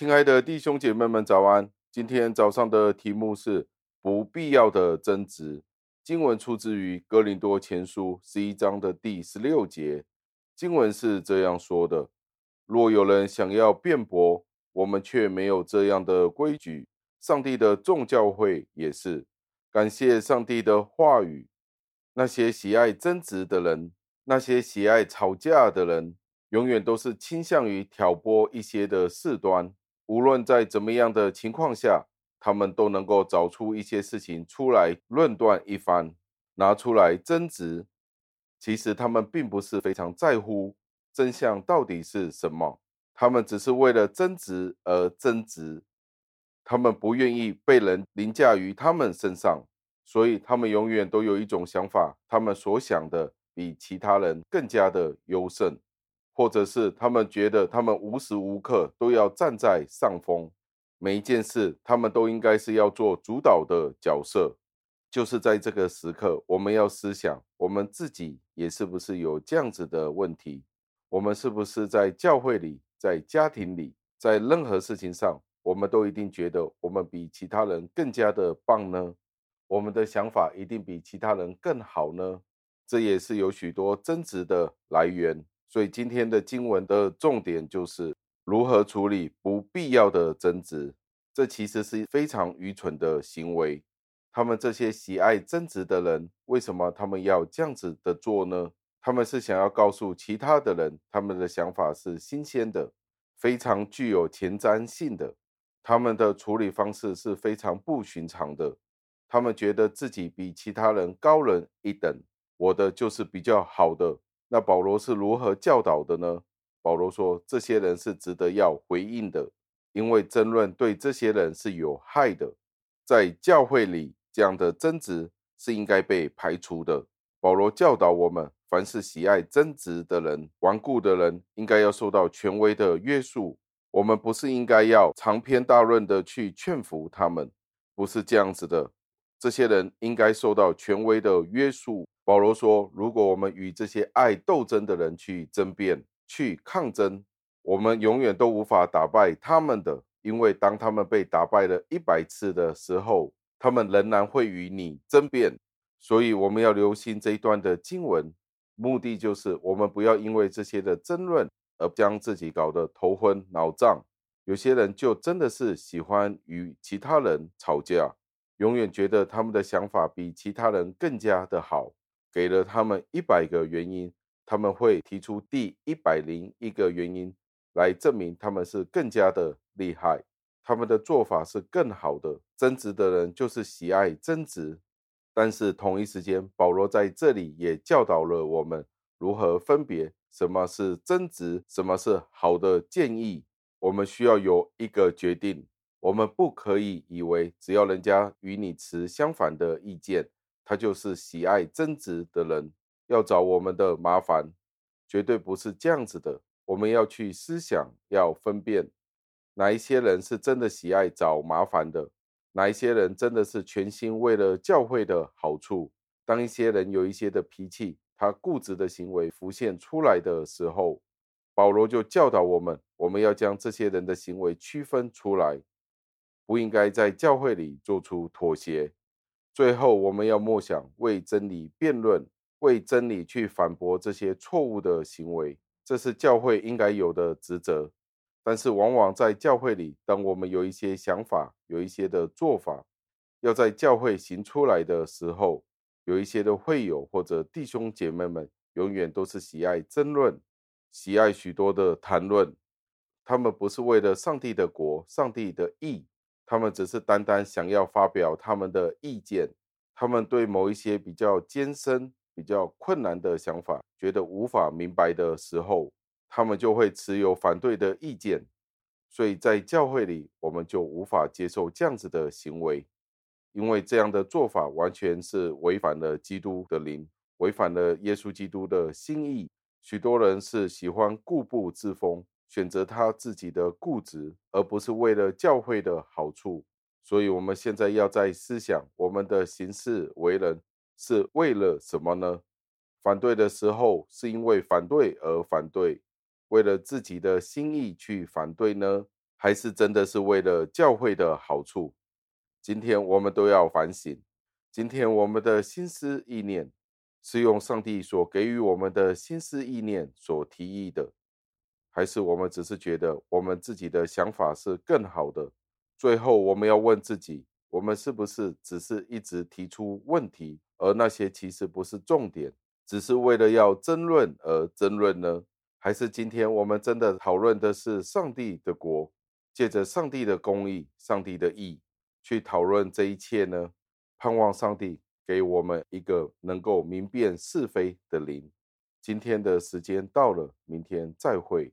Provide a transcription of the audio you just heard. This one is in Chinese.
亲爱的弟兄姐妹们，早安！今天早上的题目是不必要的争执。经文出自于哥林多前书十一章的第十六节。经文是这样说的：若有人想要辩驳，我们却没有这样的规矩。上帝的众教会也是。感谢上帝的话语。那些喜爱争执的人，那些喜爱吵架的人，永远都是倾向于挑拨一些的事端。无论在怎么样的情况下，他们都能够找出一些事情出来论断一番，拿出来争执。其实他们并不是非常在乎真相到底是什么，他们只是为了争执而争执。他们不愿意被人凌驾于他们身上，所以他们永远都有一种想法：他们所想的比其他人更加的优胜。或者是他们觉得他们无时无刻都要站在上风，每一件事他们都应该是要做主导的角色。就是在这个时刻，我们要思想，我们自己也是不是有这样子的问题？我们是不是在教会里、在家庭里、在任何事情上，我们都一定觉得我们比其他人更加的棒呢？我们的想法一定比其他人更好呢？这也是有许多争执的来源。所以今天的经文的重点就是如何处理不必要的争执。这其实是非常愚蠢的行为。他们这些喜爱争执的人，为什么他们要这样子的做呢？他们是想要告诉其他的人，他们的想法是新鲜的，非常具有前瞻性的。他们的处理方式是非常不寻常的。他们觉得自己比其他人高人一等，我的就是比较好的。那保罗是如何教导的呢？保罗说，这些人是值得要回应的，因为争论对这些人是有害的。在教会里，这样的争执是应该被排除的。保罗教导我们，凡是喜爱争执的人、顽固的人，应该要受到权威的约束。我们不是应该要长篇大论的去劝服他们，不是这样子的。这些人应该受到权威的约束。保罗说：“如果我们与这些爱斗争的人去争辩、去抗争，我们永远都无法打败他们的，因为当他们被打败了一百次的时候，他们仍然会与你争辩。所以，我们要留心这一段的经文，目的就是我们不要因为这些的争论而将自己搞得头昏脑胀。有些人就真的是喜欢与其他人吵架，永远觉得他们的想法比其他人更加的好。”给了他们一百个原因，他们会提出第一百零一个原因来证明他们是更加的厉害，他们的做法是更好的。争执的人就是喜爱争执，但是同一时间，保罗在这里也教导了我们如何分别什么是争执，什么是好的建议。我们需要有一个决定，我们不可以以为只要人家与你持相反的意见。他就是喜爱争执的人，要找我们的麻烦，绝对不是这样子的。我们要去思想，要分辨哪一些人是真的喜爱找麻烦的，哪一些人真的是全心为了教会的好处。当一些人有一些的脾气，他固执的行为浮现出来的时候，保罗就教导我们，我们要将这些人的行为区分出来，不应该在教会里做出妥协。最后，我们要默想为真理辩论，为真理去反驳这些错误的行为，这是教会应该有的职责。但是，往往在教会里，当我们有一些想法、有一些的做法，要在教会行出来的时候，有一些的会友或者弟兄姐妹们，永远都是喜爱争论，喜爱许多的谈论。他们不是为了上帝的国、上帝的义。他们只是单单想要发表他们的意见，他们对某一些比较艰深、比较困难的想法觉得无法明白的时候，他们就会持有反对的意见。所以在教会里，我们就无法接受这样子的行为，因为这样的做法完全是违反了基督的灵，违反了耶稣基督的心意。许多人是喜欢固步自封。选择他自己的固执，而不是为了教会的好处。所以，我们现在要在思想我们的行事为人是为了什么呢？反对的时候是因为反对而反对，为了自己的心意去反对呢，还是真的是为了教会的好处？今天我们都要反省。今天我们的心思意念是用上帝所给予我们的心思意念所提议的，还是我们只是觉得我们自己的想法是更好的？最后，我们要问自己：我们是不是只是一直提出问题，而那些其实不是重点，只是为了要争论而争论呢？还是今天我们真的讨论的是上帝的国，借着上帝的公义、上帝的义去讨论这一切呢？盼望上帝给我们一个能够明辨是非的灵。今天的时间到了，明天再会。